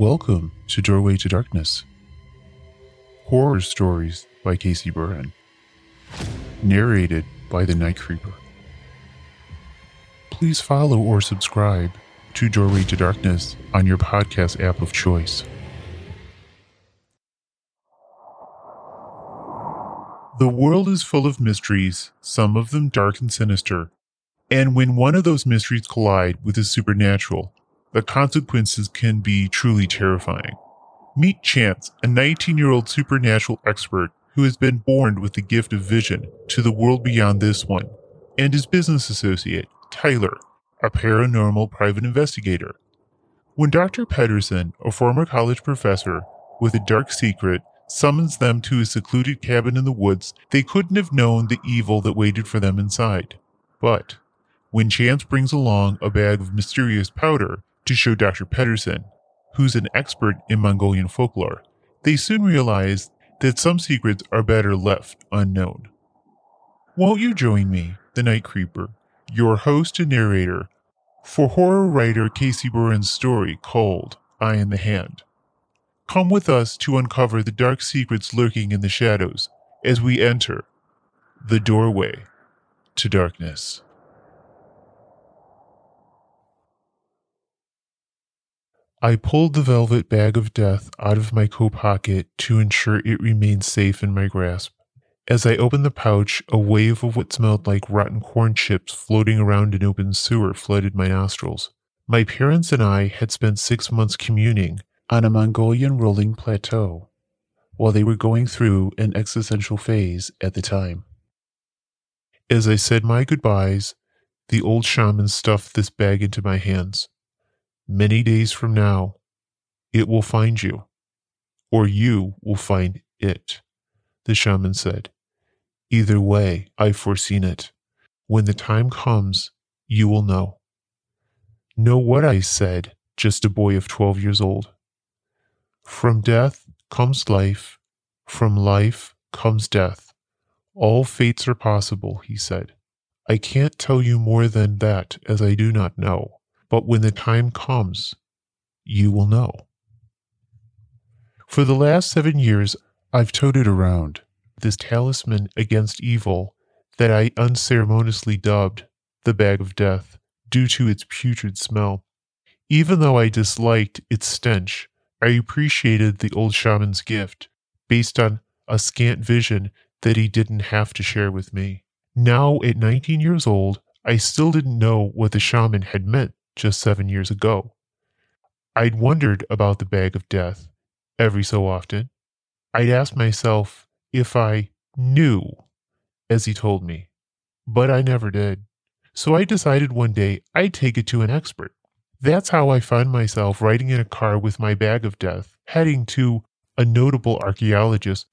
Welcome to Doorway to Darkness. Horror Stories by Casey Burrin. Narrated by The Night Creeper. Please follow or subscribe to Doorway to Darkness on your podcast app of choice. The world is full of mysteries, some of them dark and sinister. And when one of those mysteries collide with the supernatural, the consequences can be truly terrifying. Meet Chance, a 19 year old supernatural expert who has been born with the gift of vision to the world beyond this one, and his business associate, Tyler, a paranormal private investigator. When Dr. Pedersen, a former college professor with a dark secret, summons them to a secluded cabin in the woods, they couldn't have known the evil that waited for them inside. But when Chance brings along a bag of mysterious powder to show Dr. Pedersen, who's an expert in Mongolian folklore, they soon realize that some secrets are better left unknown. Won't you join me, the Night Creeper, your host and narrator, for horror writer Casey Burrin's story called Eye in the Hand? Come with us to uncover the dark secrets lurking in the shadows as we enter the doorway to darkness. I pulled the velvet bag of death out of my coat pocket to ensure it remained safe in my grasp. As I opened the pouch, a wave of what smelled like rotten corn chips floating around an open sewer flooded my nostrils. My parents and I had spent six months communing on a Mongolian rolling plateau while they were going through an existential phase at the time. As I said my goodbyes, the old shaman stuffed this bag into my hands. Many days from now, it will find you, or you will find it, the shaman said. Either way, I've foreseen it. When the time comes, you will know. Know what I said, just a boy of 12 years old. From death comes life, from life comes death. All fates are possible, he said. I can't tell you more than that, as I do not know, but when the time comes, you will know. For the last seven years, I've toted around this talisman against evil that I unceremoniously dubbed the Bag of Death due to its putrid smell. Even though I disliked its stench, I appreciated the old shaman's gift based on a scant vision that he didn't have to share with me. Now, at 19 years old, I still didn't know what the shaman had meant just seven years ago. I'd wondered about the bag of death every so often. I'd ask myself if I knew, as he told me, but I never did. So I decided one day I'd take it to an expert. That's how I found myself riding in a car with my bag of death, heading to a notable archaeologist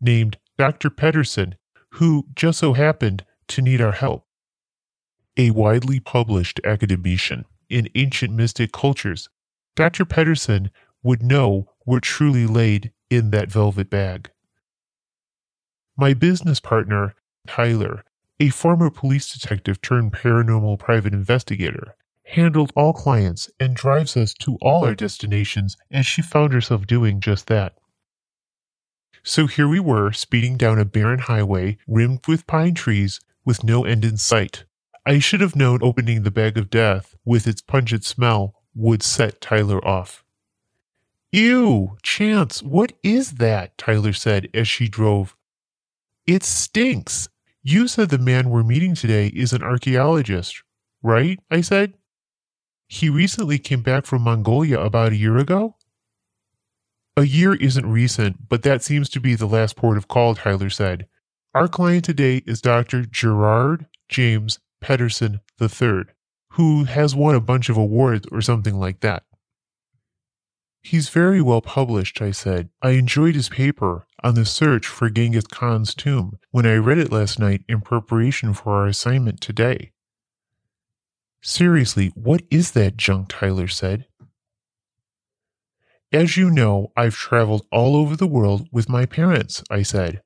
named Dr. Pedersen, who just so happened to need our help. A widely published academician in ancient mystic cultures, Dr. Pedersen would know what truly laid in that velvet bag. My business partner, Tyler, a former police detective turned paranormal private investigator, handled all clients and drives us to all our destinations, and she found herself doing just that. So here we were, speeding down a barren highway rimmed with pine trees with no end in sight. I should have known opening the bag of death with its pungent smell would set Tyler off. Ew, Chance, what is that? Tyler said as she drove. It stinks. You said the man we're meeting today is an archaeologist, right? I said. He recently came back from Mongolia about a year ago? A year isn't recent, but that seems to be the last port of call, Tyler said. Our client today is Dr. Gerard James Pedersen III, who has won a bunch of awards or something like that. He's very well published, I said. I enjoyed his paper on the search for Genghis Khan's tomb when I read it last night in preparation for our assignment today. Seriously, what is that junk? Tyler said. As you know, I've traveled all over the world with my parents, I said.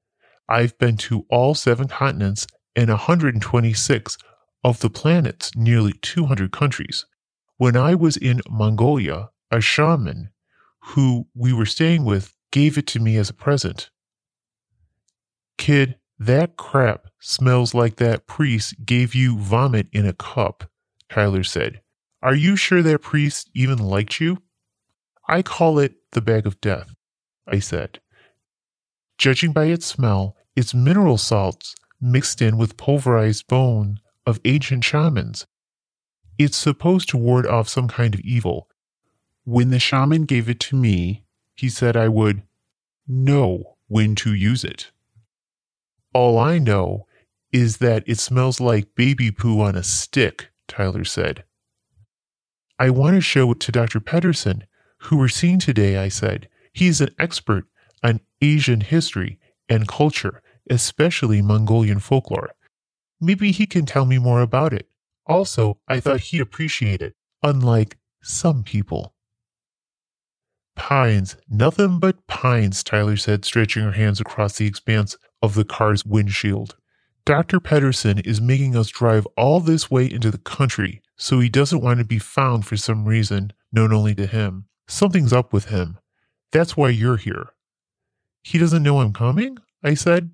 I've been to all seven continents and 126 of the planet's nearly 200 countries. When I was in Mongolia, a shaman who we were staying with, gave it to me as a present. Kid, that crap smells like that priest gave you vomit in a cup, Tyler said. Are you sure that priest even liked you? I call it the bag of death, I said. Judging by its smell, it's mineral salts mixed in with pulverized bone of ancient shamans. It's supposed to ward off some kind of evil. When the shaman gave it to me, he said I would know when to use it. All I know is that it smells like baby poo on a stick, Tyler said. I want to show it to Dr. Pedersen, who we're seeing today, I said. He is an expert on Asian history and culture, especially Mongolian folklore. Maybe he can tell me more about it. Also, I thought he'd appreciate it, unlike some people. Pines, nothing but pines, Tyler said, stretching her hands across the expanse of the car's windshield. Dr. Pedersen is making us drive all this way into the country, so he doesn't want to be found for some reason known only to him. Something's up with him. That's why you're here. He doesn't know I'm coming? I said.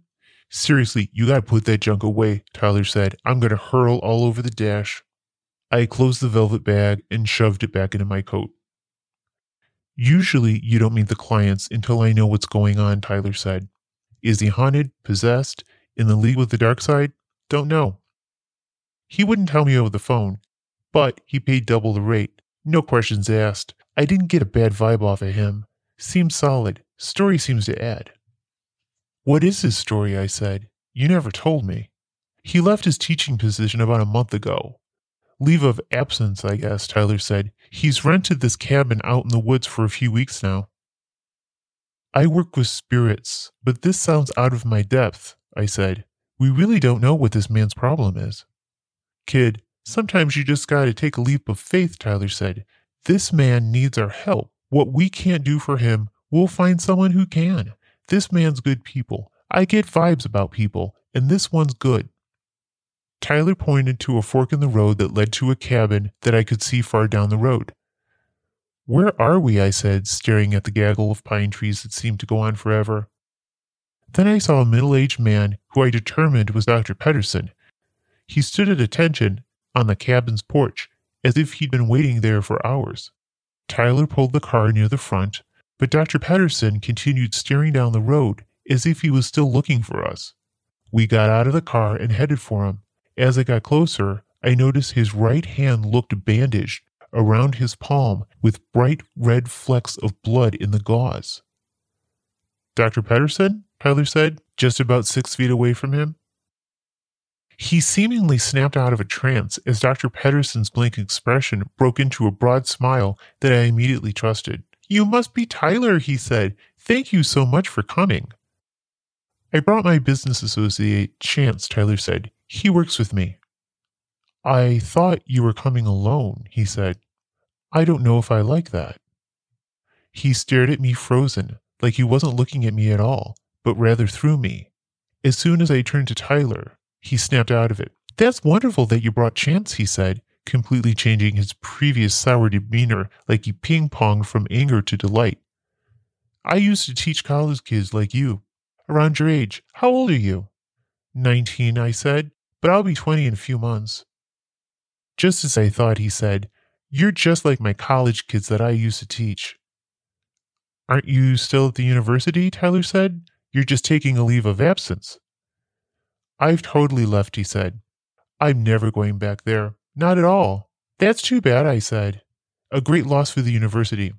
Seriously, you gotta put that junk away, Tyler said. I'm gonna hurl all over the dash. I closed the velvet bag and shoved it back into my coat. Usually, you don't meet the clients until I know what's going on, Tyler said. Is he haunted, possessed, in the league with the dark side? Don't know. He wouldn't tell me over the phone, but he paid double the rate. No questions asked. I didn't get a bad vibe off of him. Seems solid. Story seems to add. What is his story? I said. You never told me. He left his teaching position about a month ago. Leave of absence, I guess, Tyler said. He's rented this cabin out in the woods for a few weeks now. I work with spirits, but this sounds out of my depth, I said. We really don't know what this man's problem is. Kid, sometimes you just gotta take a leap of faith, Tyler said. This man needs our help. What we can't do for him, we'll find someone who can. This man's good people. I get vibes about people, and this one's good. Tyler pointed to a fork in the road that led to a cabin that I could see far down the road. Where are we? I said, staring at the gaggle of pine trees that seemed to go on forever. Then I saw a middle aged man who I determined was Dr. Pedersen. He stood at attention on the cabin's porch, as if he'd been waiting there for hours. Tyler pulled the car near the front, but Dr. Pedersen continued staring down the road as if he was still looking for us. We got out of the car and headed for him. As I got closer, I noticed his right hand looked bandaged around his palm with bright red flecks of blood in the gauze. Dr. Pedersen? Tyler said, just about six feet away from him. He seemingly snapped out of a trance as Dr. Pedersen's blank expression broke into a broad smile that I immediately trusted. You must be Tyler, he said. Thank you so much for coming. I brought my business associate, Chance, Tyler said. He works with me. I thought you were coming alone, he said. I don't know if I like that. He stared at me frozen, like he wasn't looking at me at all, but rather through me. As soon as I turned to Tyler, he snapped out of it. That's wonderful that you brought Chance, he said, completely changing his previous sour demeanor like he ping ponged from anger to delight. I used to teach college kids like you, around your age. How old are you? Nineteen, I said, but I'll be twenty in a few months. Just as I thought, he said, You're just like my college kids that I used to teach. Aren't you still at the university? Tyler said. You're just taking a leave of absence. I've totally left, he said. I'm never going back there. Not at all. That's too bad, I said. A great loss for the university.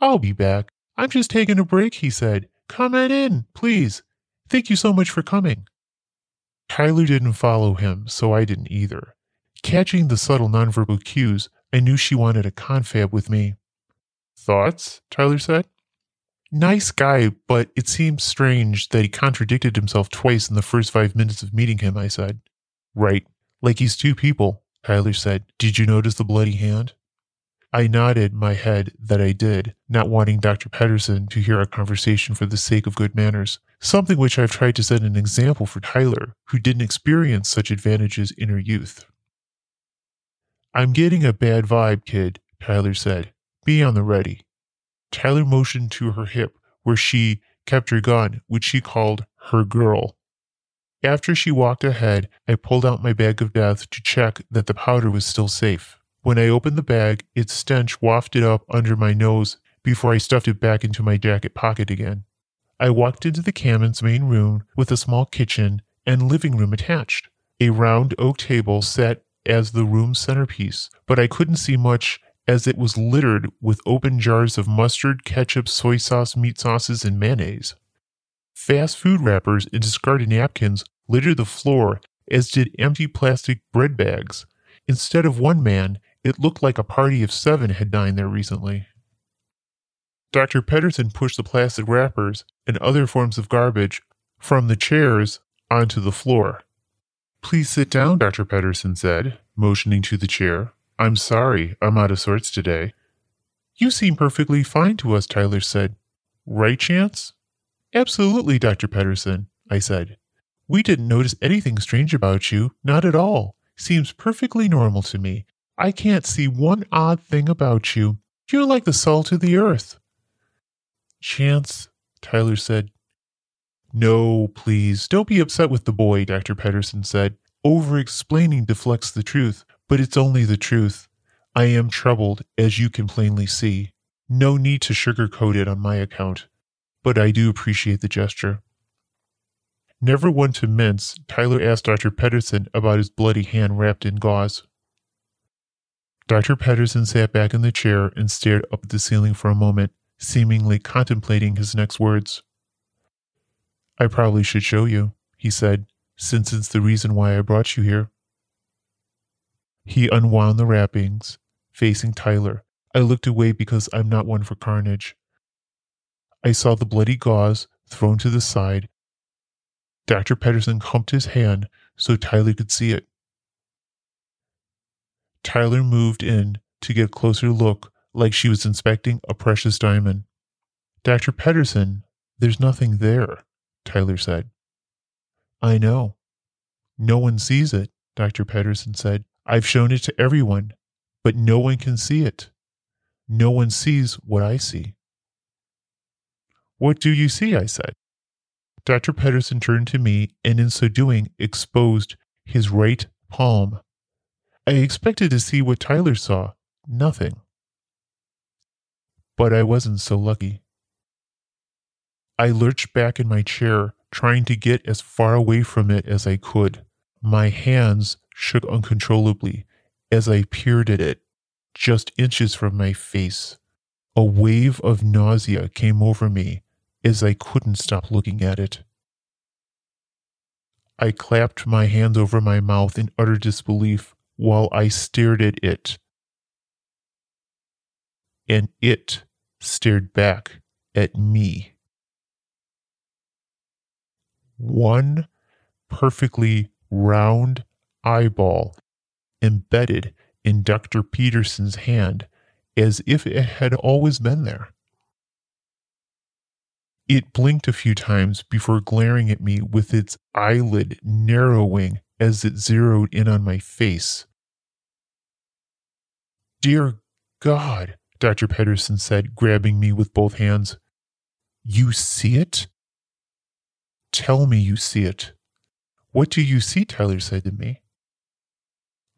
I'll be back. I'm just taking a break, he said. Come on in, please. Thank you so much for coming. Tyler didn't follow him, so I didn't either. Catching the subtle nonverbal cues, I knew she wanted a confab with me. Thoughts? Tyler said. Nice guy, but it seems strange that he contradicted himself twice in the first five minutes of meeting him, I said. Right. Like he's two people, Tyler said. Did you notice the bloody hand? I nodded my head that I did, not wanting Dr. Pedersen to hear our conversation for the sake of good manners, something which I've tried to set an example for Tyler, who didn't experience such advantages in her youth. I'm getting a bad vibe, kid, Tyler said. Be on the ready. Tyler motioned to her hip where she kept her gun, which she called her girl. After she walked ahead, I pulled out my bag of death to check that the powder was still safe. When I opened the bag, its stench wafted up under my nose before I stuffed it back into my jacket pocket again. I walked into the Camen's main room with a small kitchen and living room attached. A round oak table sat as the room's centerpiece, but I couldn't see much as it was littered with open jars of mustard, ketchup, soy sauce, meat sauces, and mayonnaise. Fast food wrappers and discarded napkins littered the floor, as did empty plastic bread bags. Instead of one man, it looked like a party of seven had dined there recently. Dr. Pedersen pushed the plastic wrappers and other forms of garbage from the chairs onto the floor. Please sit down, Dr. Pedersen said, motioning to the chair. I'm sorry, I'm out of sorts today. You seem perfectly fine to us, Tyler said. Right, Chance? Absolutely, Dr. Pedersen, I said. We didn't notice anything strange about you, not at all. Seems perfectly normal to me. I can't see one odd thing about you. You're like the salt of the earth. Chance, Tyler said. No, please, don't be upset with the boy, Dr. Pedersen said. Over explaining deflects the truth but it's only the truth. I am troubled, as you can plainly see. No need to sugarcoat it on my account, but I do appreciate the gesture. Never one to mince, Tyler asked Dr. Pedersen about his bloody hand wrapped in gauze. Dr. Pedersen sat back in the chair and stared up at the ceiling for a moment, seemingly contemplating his next words. I probably should show you, he said, since it's the reason why I brought you here. He unwound the wrappings, facing Tyler. I looked away because I'm not one for carnage. I saw the bloody gauze thrown to the side. Dr. Pedersen humped his hand so Tyler could see it. Tyler moved in to get a closer look, like she was inspecting a precious diamond. Dr. Pedersen, there's nothing there, Tyler said. I know. No one sees it, Dr. Pedersen said. I've shown it to everyone, but no one can see it. No one sees what I see. What do you see? I said. Dr. Pedersen turned to me and, in so doing, exposed his right palm. I expected to see what Tyler saw nothing. But I wasn't so lucky. I lurched back in my chair, trying to get as far away from it as I could. My hands shook uncontrollably as I peered at it, just inches from my face. A wave of nausea came over me as I couldn't stop looking at it. I clapped my hands over my mouth in utter disbelief while I stared at it. And it stared back at me. One perfectly round eyeball embedded in Dr. Pedersen's hand as if it had always been there. It blinked a few times before glaring at me with its eyelid narrowing as it zeroed in on my face. Dear God, Dr. Pedersen said, grabbing me with both hands. You see it? Tell me you see it. What do you see? Tyler said to me.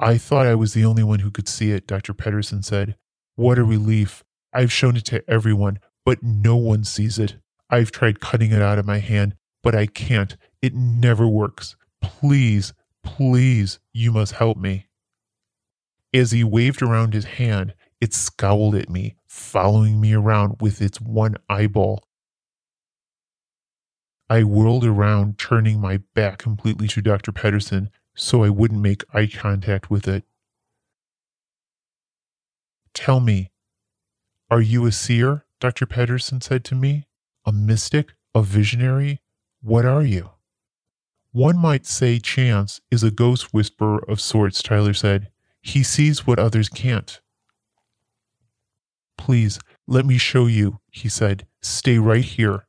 I thought I was the only one who could see it, Dr. Pedersen said. What a relief. I've shown it to everyone, but no one sees it. I've tried cutting it out of my hand, but I can't. It never works. Please, please, you must help me. As he waved around his hand, it scowled at me, following me around with its one eyeball I whirled around, turning my back completely to Dr. Pedersen so I wouldn't make eye contact with it. Tell me, are you a seer? Dr. Pedersen said to me. A mystic? A visionary? What are you? One might say Chance is a ghost whisperer of sorts, Tyler said. He sees what others can't. Please, let me show you, he said. Stay right here.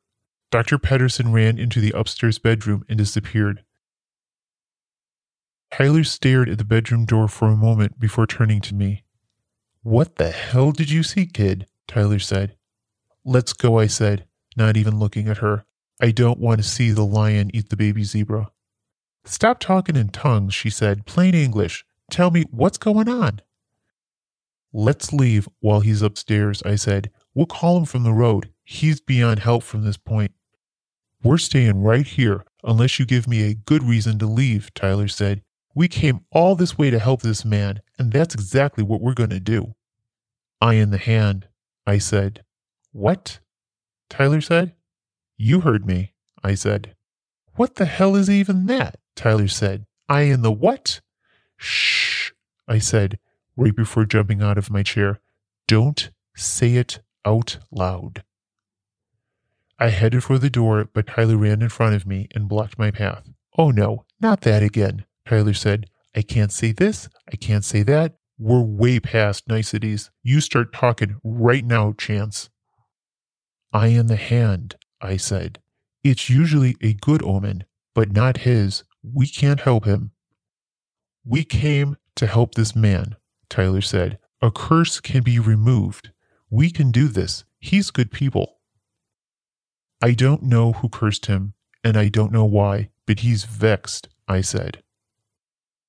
Dr. Pedersen ran into the upstairs bedroom and disappeared. Tyler stared at the bedroom door for a moment before turning to me. What the hell did you see, kid? Tyler said. Let's go, I said, not even looking at her. I don't want to see the lion eat the baby zebra. Stop talking in tongues, she said, plain English. Tell me what's going on. Let's leave while he's upstairs, I said. We'll call him from the road. He's beyond help from this point. We're staying right here unless you give me a good reason to leave, Tyler said. We came all this way to help this man, and that's exactly what we're going to do. Eye in the hand, I said. What? Tyler said. You heard me, I said. What the hell is even that? Tyler said. I in the what? Shh, I said, right before jumping out of my chair. Don't say it out loud. I headed for the door, but Tyler ran in front of me and blocked my path. Oh no, not that again, Tyler said. I can't say this, I can't say that. We're way past niceties. You start talking right now, Chance. Eye in the hand, I said. It's usually a good omen, but not his. We can't help him. We came to help this man, Tyler said. A curse can be removed. We can do this. He's good people. I don't know who cursed him, and I don't know why, but he's vexed, I said.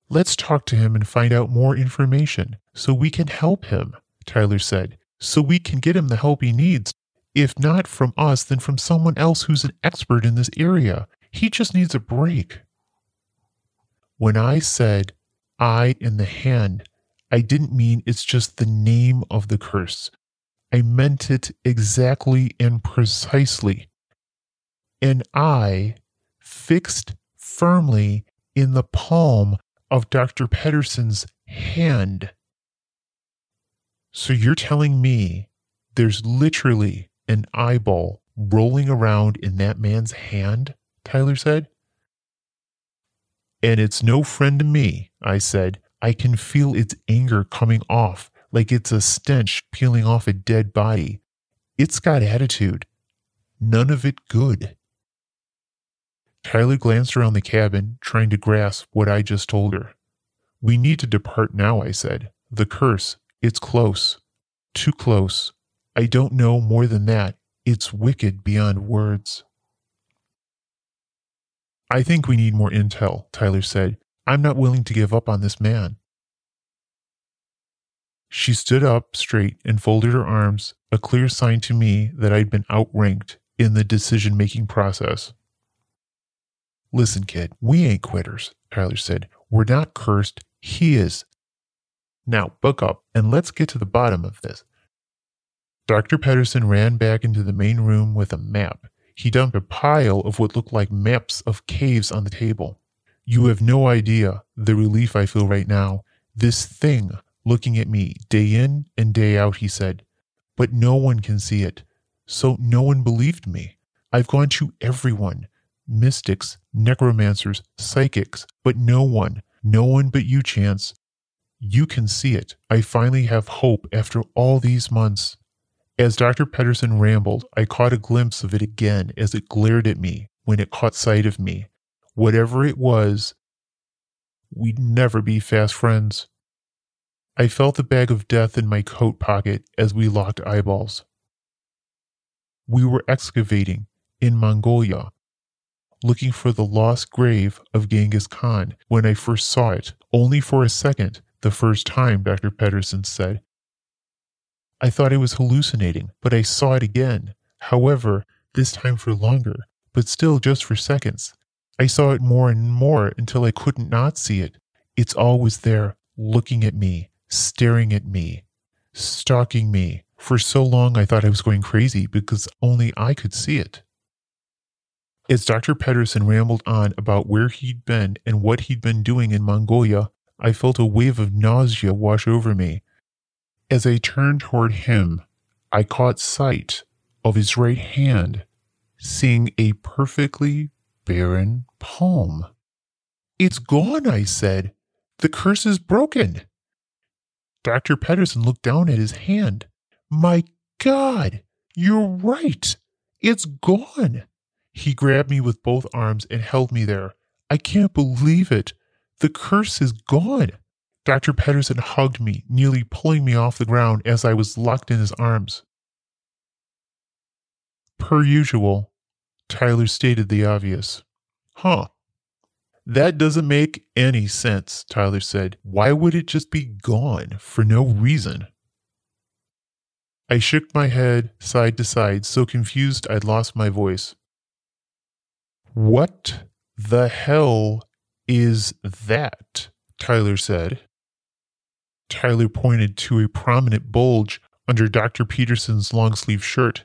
Let's talk to him and find out more information so we can help him, Tyler said, so we can get him the help he needs. If not from us, then from someone else who's an expert in this area. He just needs a break. When I said eye in the hand, I didn't mean it's just the name of the curse. I meant it exactly and precisely an eye fixed firmly in the palm of Dr. Pedersen's hand. So you're telling me there's literally an eyeball rolling around in that man's hand? Tyler said. And it's no friend to me, I said. I can feel its anger coming off like it's a stench peeling off a dead body. It's got attitude. None of it good. Tyler glanced around the cabin, trying to grasp what I just told her. We need to depart now, I said. The curse, it's close. Too close. I don't know more than that. It's wicked beyond words. I think we need more intel, Tyler said. I'm not willing to give up on this man. She stood up straight and folded her arms, a clear sign to me that I'd been outranked in the decision making process. Listen, kid, we ain't quitters, Tyler said. We're not cursed. He is. Now, book up and let's get to the bottom of this. Dr. Pedersen ran back into the main room with a map. He dumped a pile of what looked like maps of caves on the table. You have no idea the relief I feel right now. This thing looking at me day in and day out, he said. But no one can see it. So no one believed me. I've gone to everyone mystics, necromancers, psychics, but no one, no one but you, Chance. You can see it. I finally have hope after all these months. As Dr. Pedersen rambled, I caught a glimpse of it again as it glared at me when it caught sight of me. Whatever it was, we'd never be fast friends. I felt the bag of death in my coat pocket as we locked eyeballs. We were excavating in Mongolia looking for the lost grave of Genghis Khan when I first saw it, only for a second, the first time, Dr. Pedersen said. I thought I was hallucinating, but I saw it again. However, this time for longer, but still just for seconds. I saw it more and more until I couldn't not see it. It's always there, looking at me, staring at me, stalking me. For so long, I thought I was going crazy because only I could see it. As Dr. Pedersen rambled on about where he'd been and what he'd been doing in Mongolia, I felt a wave of nausea wash over me. As I turned toward him, I caught sight of his right hand, seeing a perfectly barren palm. It's gone, I said. The curse is broken. Dr. Pedersen looked down at his hand. My God, you're right. It's gone. He grabbed me with both arms and held me there. I can't believe it. The curse is gone. Dr. Pedersen hugged me, nearly pulling me off the ground as I was locked in his arms. Per usual, Tyler stated the obvious. Huh. That doesn't make any sense, Tyler said. Why would it just be gone for no reason? I shook my head side to side, so confused I'd lost my voice. What the hell is that? Tyler said. Tyler pointed to a prominent bulge under Dr. Pedersen's long sleeve shirt.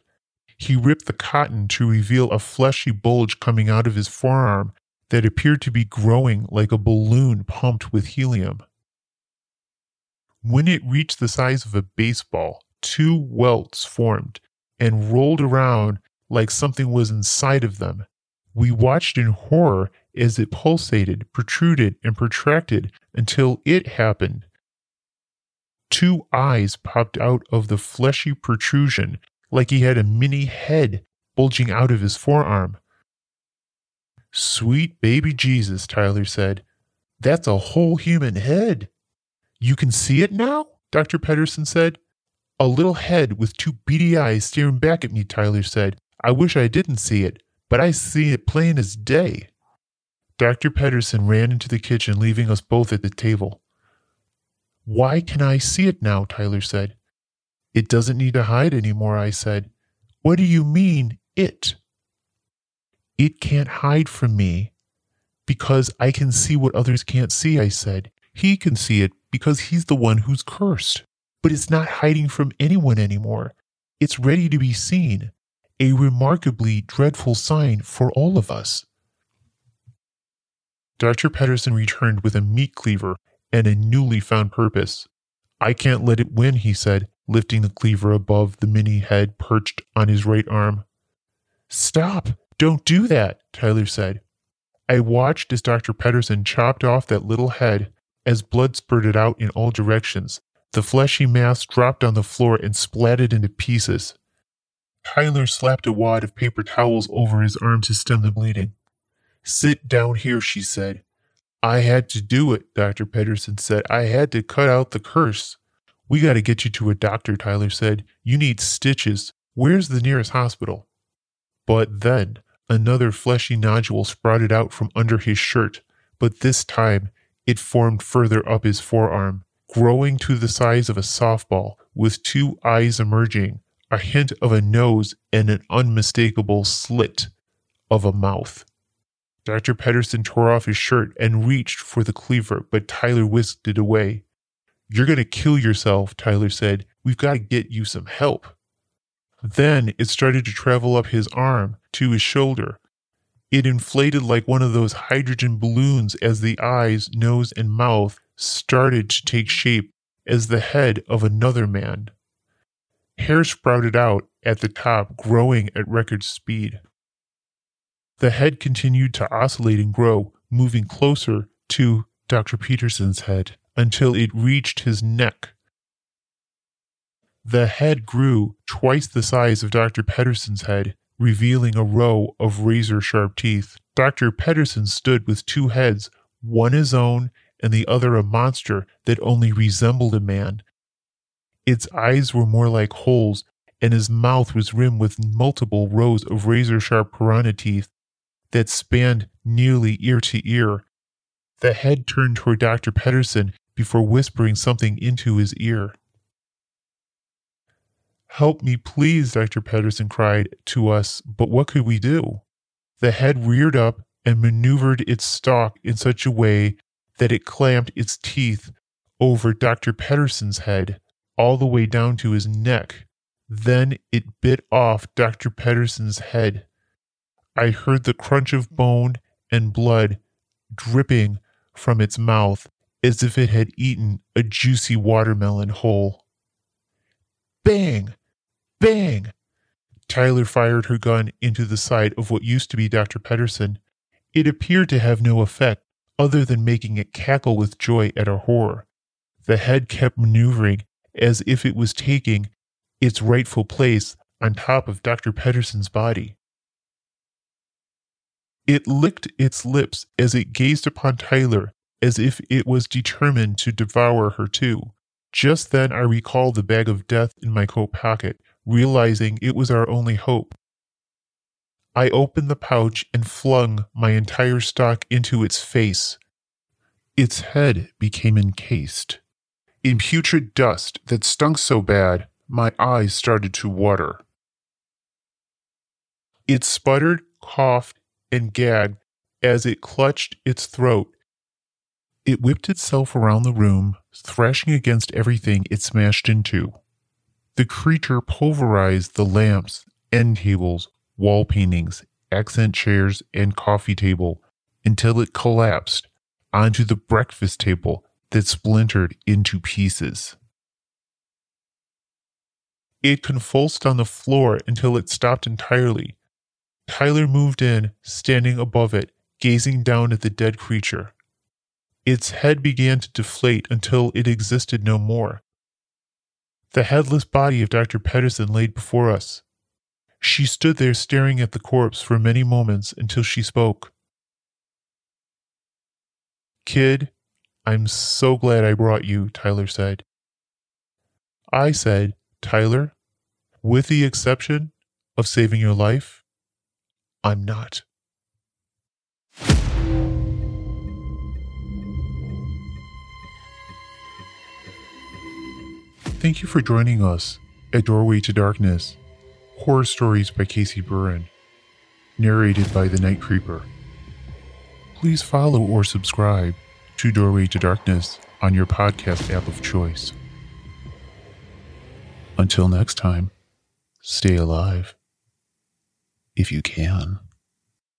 He ripped the cotton to reveal a fleshy bulge coming out of his forearm that appeared to be growing like a balloon pumped with helium. When it reached the size of a baseball, two welts formed and rolled around like something was inside of them. We watched in horror as it pulsated, protruded, and protracted until it happened. Two eyes popped out of the fleshy protrusion like he had a mini head bulging out of his forearm. Sweet baby Jesus, Tyler said. That's a whole human head. You can see it now? Dr. Pedersen said. A little head with two beady eyes staring back at me, Tyler said. I wish I didn't see it, but I see it plain as day. Dr. Pedersen ran into the kitchen, leaving us both at the table. Why can I see it now? Tyler said. It doesn't need to hide anymore, I said. What do you mean, it? It can't hide from me because I can see what others can't see, I said. He can see it because he's the one who's cursed. But it's not hiding from anyone anymore. It's ready to be seen. A remarkably dreadful sign for all of us. Dr. Pedersen returned with a meat cleaver and a newly found purpose. I can't let it win, he said, lifting the cleaver above the mini head perched on his right arm. Stop! Don't do that, Tyler said. I watched as Dr. Pedersen chopped off that little head as blood spurted out in all directions. The fleshy mass dropped on the floor and splattered into pieces. Tyler slapped a wad of paper towels over his arm to stem the bleeding. Sit down here, she said. I had to do it, Dr. Pedersen said. I had to cut out the curse. We got to get you to a doctor, Tyler said. You need stitches. Where's the nearest hospital? But then another fleshy nodule sprouted out from under his shirt, but this time it formed further up his forearm, growing to the size of a softball, with two eyes emerging, a hint of a nose, and an unmistakable slit of a mouth. Dr. Pedersen tore off his shirt and reached for the cleaver, but Tyler whisked it away. You're going to kill yourself, Tyler said. We've got to get you some help. Then it started to travel up his arm to his shoulder. It inflated like one of those hydrogen balloons as the eyes, nose, and mouth started to take shape as the head of another man. Hair sprouted out at the top, growing at record speed. The head continued to oscillate and grow, moving closer to Dr. Pedersen's head until it reached his neck. The head grew twice the size of Dr. Pedersen's head, revealing a row of razor sharp teeth. Dr. Pedersen stood with two heads, one his own and the other a monster that only resembled a man. Its eyes were more like holes, and his mouth was rimmed with multiple rows of razor sharp piranha teeth that spanned nearly ear to ear. The head turned toward Dr. Pedersen before whispering something into his ear. Help me, please, Dr. Pedersen cried to us, but what could we do? The head reared up and maneuvered its stalk in such a way that it clamped its teeth over Dr. Pedersen's head, all the way down to his neck. Then it bit off Dr. Pedersen's head. I heard the crunch of bone and blood dripping from its mouth as if it had eaten a juicy watermelon whole. Bang! Bang! Tyler fired her gun into the side of what used to be Dr. Pedersen. It appeared to have no effect other than making it cackle with joy at our horror. The head kept maneuvering as if it was taking its rightful place on top of Dr. Pedersen's body. It licked its lips as it gazed upon Tyler as if it was determined to devour her too. Just then I recalled the bag of death in my coat pocket, realizing it was our only hope. I opened the pouch and flung my entire stock into its face. Its head became encased in putrid dust that stunk so bad my eyes started to water. It sputtered, coughed, and gagged as it clutched its throat. It whipped itself around the room, thrashing against everything it smashed into. The creature pulverized the lamps, end tables, wall paintings, accent chairs, and coffee table until it collapsed onto the breakfast table that splintered into pieces. It convulsed on the floor until it stopped entirely. Tyler moved in, standing above it, gazing down at the dead creature. Its head began to deflate until it existed no more. The headless body of Dr. Pedersen laid before us. She stood there staring at the corpse for many moments until she spoke. Kid, I'm so glad I brought you, Tyler said. I said, Tyler, with the exception of saving your life, I'm not. Thank you for joining us at Doorway to Darkness Horror Stories by Casey Burrin, narrated by The Night Creeper. Please follow or subscribe to Doorway to Darkness on your podcast app of choice. Until next time, stay alive if you can.